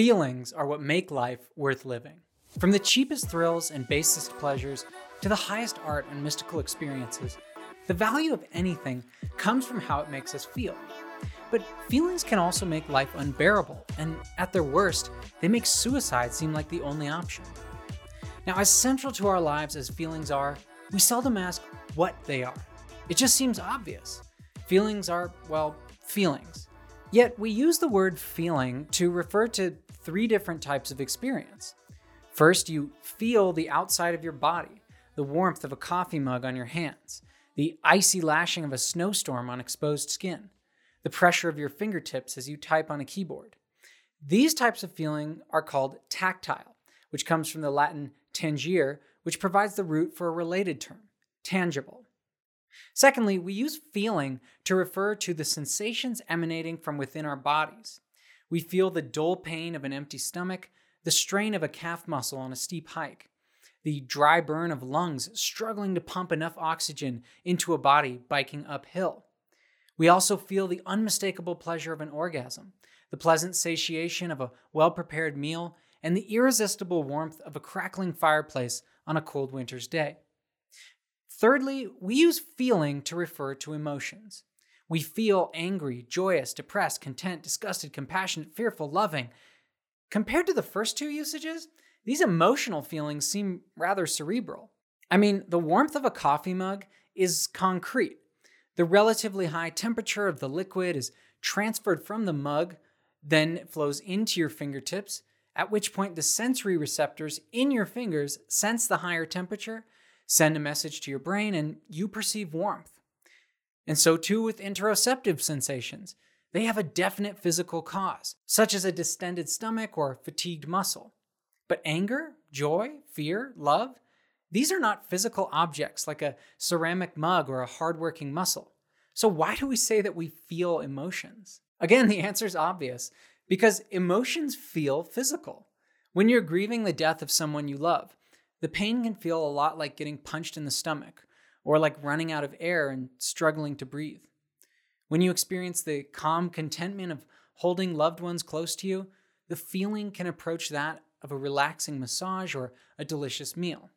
Feelings are what make life worth living. From the cheapest thrills and basest pleasures to the highest art and mystical experiences, the value of anything comes from how it makes us feel. But feelings can also make life unbearable, and at their worst, they make suicide seem like the only option. Now, as central to our lives as feelings are, we seldom ask what they are. It just seems obvious. Feelings are, well, feelings. Yet we use the word feeling to refer to three different types of experience. First, you feel the outside of your body, the warmth of a coffee mug on your hands, the icy lashing of a snowstorm on exposed skin, the pressure of your fingertips as you type on a keyboard. These types of feeling are called tactile, which comes from the Latin tangere, which provides the root for a related term, tangible. Secondly, we use feeling to refer to the sensations emanating from within our bodies. We feel the dull pain of an empty stomach, the strain of a calf muscle on a steep hike, the dry burn of lungs struggling to pump enough oxygen into a body biking uphill. We also feel the unmistakable pleasure of an orgasm, the pleasant satiation of a well prepared meal, and the irresistible warmth of a crackling fireplace on a cold winter's day. Thirdly, we use feeling to refer to emotions. We feel angry, joyous, depressed, content, disgusted, compassionate, fearful, loving. Compared to the first two usages, these emotional feelings seem rather cerebral. I mean, the warmth of a coffee mug is concrete. The relatively high temperature of the liquid is transferred from the mug, then flows into your fingertips, at which point the sensory receptors in your fingers sense the higher temperature send a message to your brain, and you perceive warmth. And so too with interoceptive sensations. They have a definite physical cause, such as a distended stomach or fatigued muscle. But anger, joy, fear, love, these are not physical objects like a ceramic mug or a hardworking muscle. So why do we say that we feel emotions? Again, the answer is obvious because emotions feel physical. When you're grieving the death of someone you love, the pain can feel a lot like getting punched in the stomach or like running out of air and struggling to breathe. When you experience the calm contentment of holding loved ones close to you, the feeling can approach that of a relaxing massage or a delicious meal.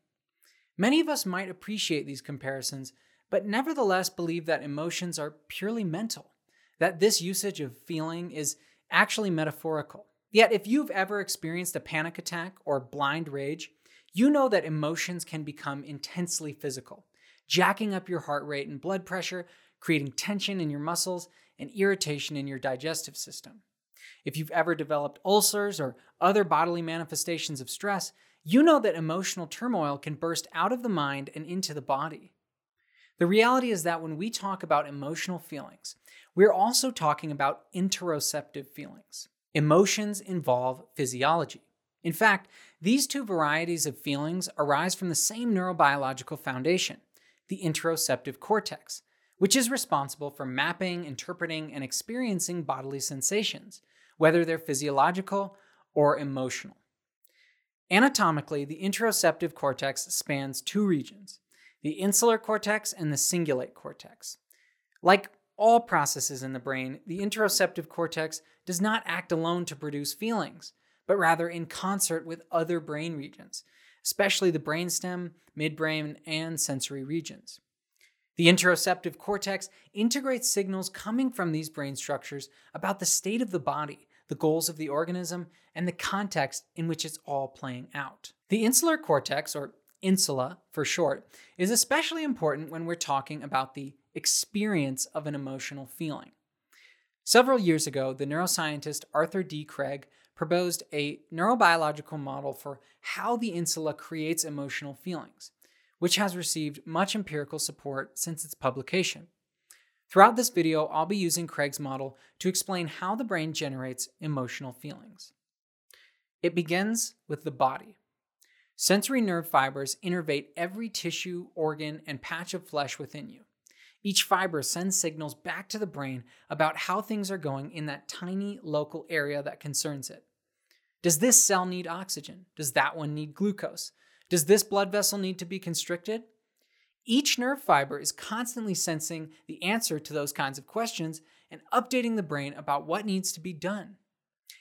Many of us might appreciate these comparisons, but nevertheless believe that emotions are purely mental, that this usage of feeling is actually metaphorical. Yet, if you've ever experienced a panic attack or blind rage, you know that emotions can become intensely physical, jacking up your heart rate and blood pressure, creating tension in your muscles and irritation in your digestive system. If you've ever developed ulcers or other bodily manifestations of stress, you know that emotional turmoil can burst out of the mind and into the body. The reality is that when we talk about emotional feelings, we're also talking about interoceptive feelings. Emotions involve physiology. In fact, these two varieties of feelings arise from the same neurobiological foundation, the interoceptive cortex, which is responsible for mapping, interpreting, and experiencing bodily sensations, whether they're physiological or emotional. Anatomically, the interoceptive cortex spans two regions the insular cortex and the cingulate cortex. Like all processes in the brain, the interoceptive cortex does not act alone to produce feelings but rather in concert with other brain regions, especially the brainstem, midbrain, and sensory regions. The interoceptive cortex integrates signals coming from these brain structures about the state of the body, the goals of the organism, and the context in which it's all playing out. The insular cortex, or insula for short, is especially important when we're talking about the experience of an emotional feeling. Several years ago, the neuroscientist Arthur D. Craig proposed a neurobiological model for how the insula creates emotional feelings, which has received much empirical support since its publication. Throughout this video, I'll be using Craig's model to explain how the brain generates emotional feelings. It begins with the body. Sensory nerve fibers innervate every tissue, organ, and patch of flesh within you. Each fiber sends signals back to the brain about how things are going in that tiny local area that concerns it. Does this cell need oxygen? Does that one need glucose? Does this blood vessel need to be constricted? Each nerve fiber is constantly sensing the answer to those kinds of questions and updating the brain about what needs to be done.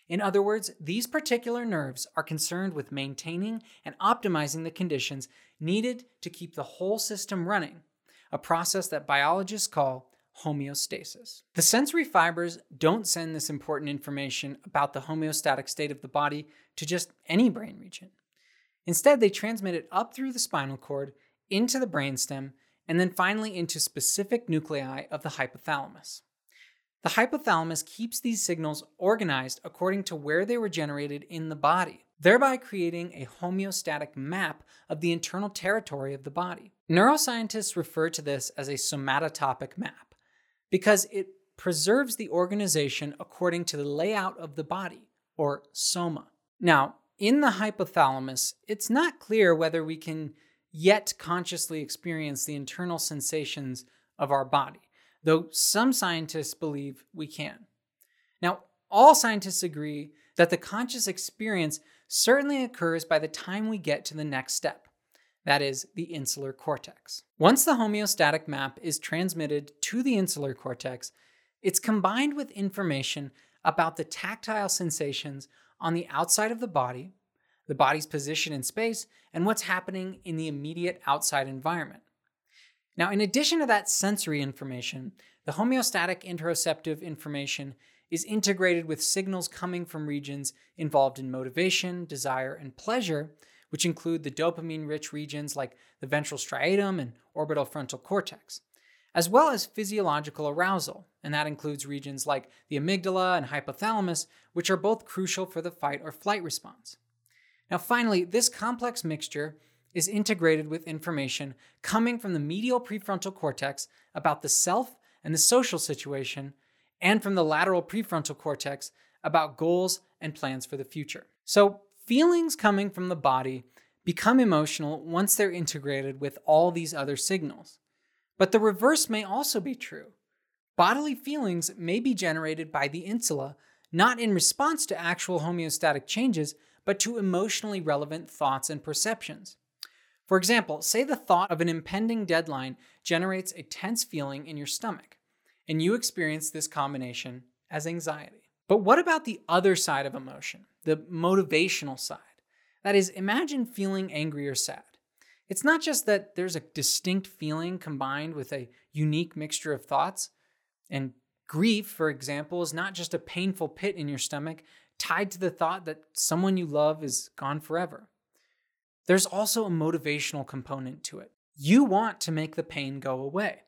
In other words, these particular nerves are concerned with maintaining and optimizing the conditions needed to keep the whole system running, a process that biologists call homeostasis. The sensory fibers don't send this important information about the homeostatic state of the body to just any brain region. Instead, they transmit it up through the spinal cord, into the brainstem, and then finally into specific nuclei of the hypothalamus. The hypothalamus keeps these signals organized according to where they were generated in the body, thereby creating a homeostatic map of the internal territory of the body. Neuroscientists refer to this as a somatotopic map because it preserves the organization according to the layout of the body, or soma. Now, in the hypothalamus, it's not clear whether we can yet consciously experience the internal sensations of our body, though some scientists believe we can. Now, all scientists agree that the conscious experience certainly occurs by the time we get to the next step, that is, the insular cortex. Once the homeostatic map is transmitted to the insular cortex, it's combined with information about the tactile sensations on the outside of the body, the body's position in space, and what's happening in the immediate outside environment. Now, in addition to that sensory information, the homeostatic interoceptive information is integrated with signals coming from regions involved in motivation, desire, and pleasure, which include the dopamine rich regions like the ventral striatum and orbital frontal cortex as well as physiological arousal, and that includes regions like the amygdala and hypothalamus, which are both crucial for the fight or flight response. Now, finally, this complex mixture is integrated with information coming from the medial prefrontal cortex about the self and the social situation, and from the lateral prefrontal cortex about goals and plans for the future. So, feelings coming from the body become emotional once they're integrated with all these other signals. But the reverse may also be true. Bodily feelings may be generated by the insula, not in response to actual homeostatic changes, but to emotionally relevant thoughts and perceptions. For example, say the thought of an impending deadline generates a tense feeling in your stomach, and you experience this combination as anxiety. But what about the other side of emotion, the motivational side? That is, imagine feeling angry or sad. It's not just that there's a distinct feeling combined with a unique mixture of thoughts. And grief, for example, is not just a painful pit in your stomach tied to the thought that someone you love is gone forever. There's also a motivational component to it. You want to make the pain go away,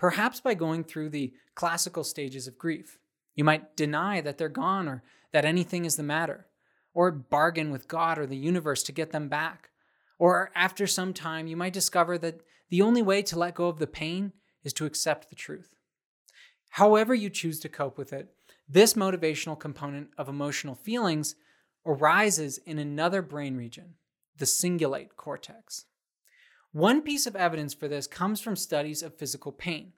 perhaps by going through the classical stages of grief. You might deny that they're gone or that anything is the matter, or bargain with God or the universe to get them back. Or after some time, you might discover that the only way to let go of the pain is to accept the truth. However, you choose to cope with it, this motivational component of emotional feelings arises in another brain region, the cingulate cortex. One piece of evidence for this comes from studies of physical pain.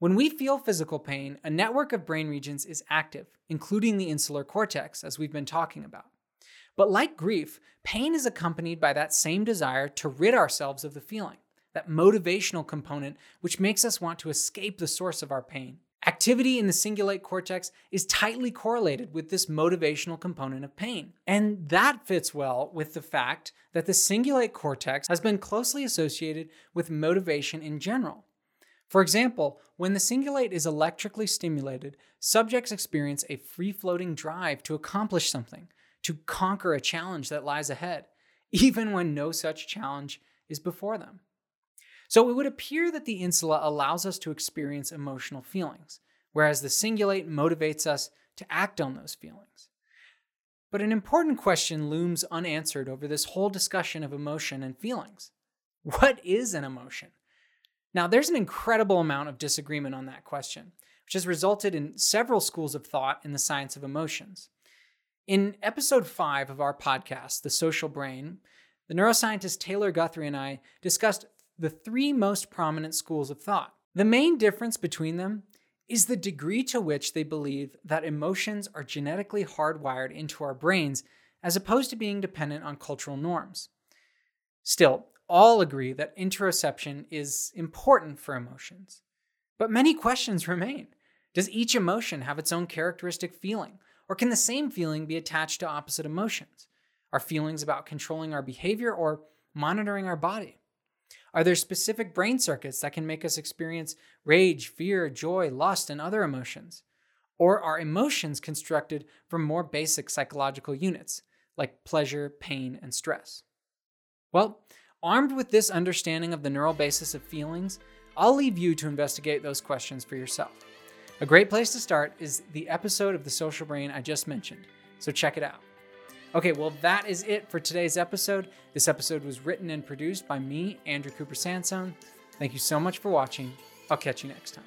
When we feel physical pain, a network of brain regions is active, including the insular cortex, as we've been talking about. But like grief, pain is accompanied by that same desire to rid ourselves of the feeling, that motivational component which makes us want to escape the source of our pain. Activity in the cingulate cortex is tightly correlated with this motivational component of pain. And that fits well with the fact that the cingulate cortex has been closely associated with motivation in general. For example, when the cingulate is electrically stimulated, subjects experience a free floating drive to accomplish something, to conquer a challenge that lies ahead, even when no such challenge is before them. So it would appear that the insula allows us to experience emotional feelings, whereas the cingulate motivates us to act on those feelings. But an important question looms unanswered over this whole discussion of emotion and feelings. What is an emotion? Now, there's an incredible amount of disagreement on that question, which has resulted in several schools of thought in the science of emotions. In episode five of our podcast, The Social Brain, the neuroscientist Taylor Guthrie and I discussed the three most prominent schools of thought. The main difference between them is the degree to which they believe that emotions are genetically hardwired into our brains as opposed to being dependent on cultural norms. Still, all agree that interoception is important for emotions. But many questions remain. Does each emotion have its own characteristic feeling? Or can the same feeling be attached to opposite emotions? Are feelings about controlling our behavior or monitoring our body? Are there specific brain circuits that can make us experience rage, fear, joy, lust, and other emotions? Or are emotions constructed from more basic psychological units, like pleasure, pain, and stress? Well, armed with this understanding of the neural basis of feelings, I'll leave you to investigate those questions for yourself. A great place to start is the episode of The Social Brain I just mentioned, so check it out. Okay, well, that is it for today's episode. This episode was written and produced by me, Andrew Cooper Sansone. Thank you so much for watching. I'll catch you next time.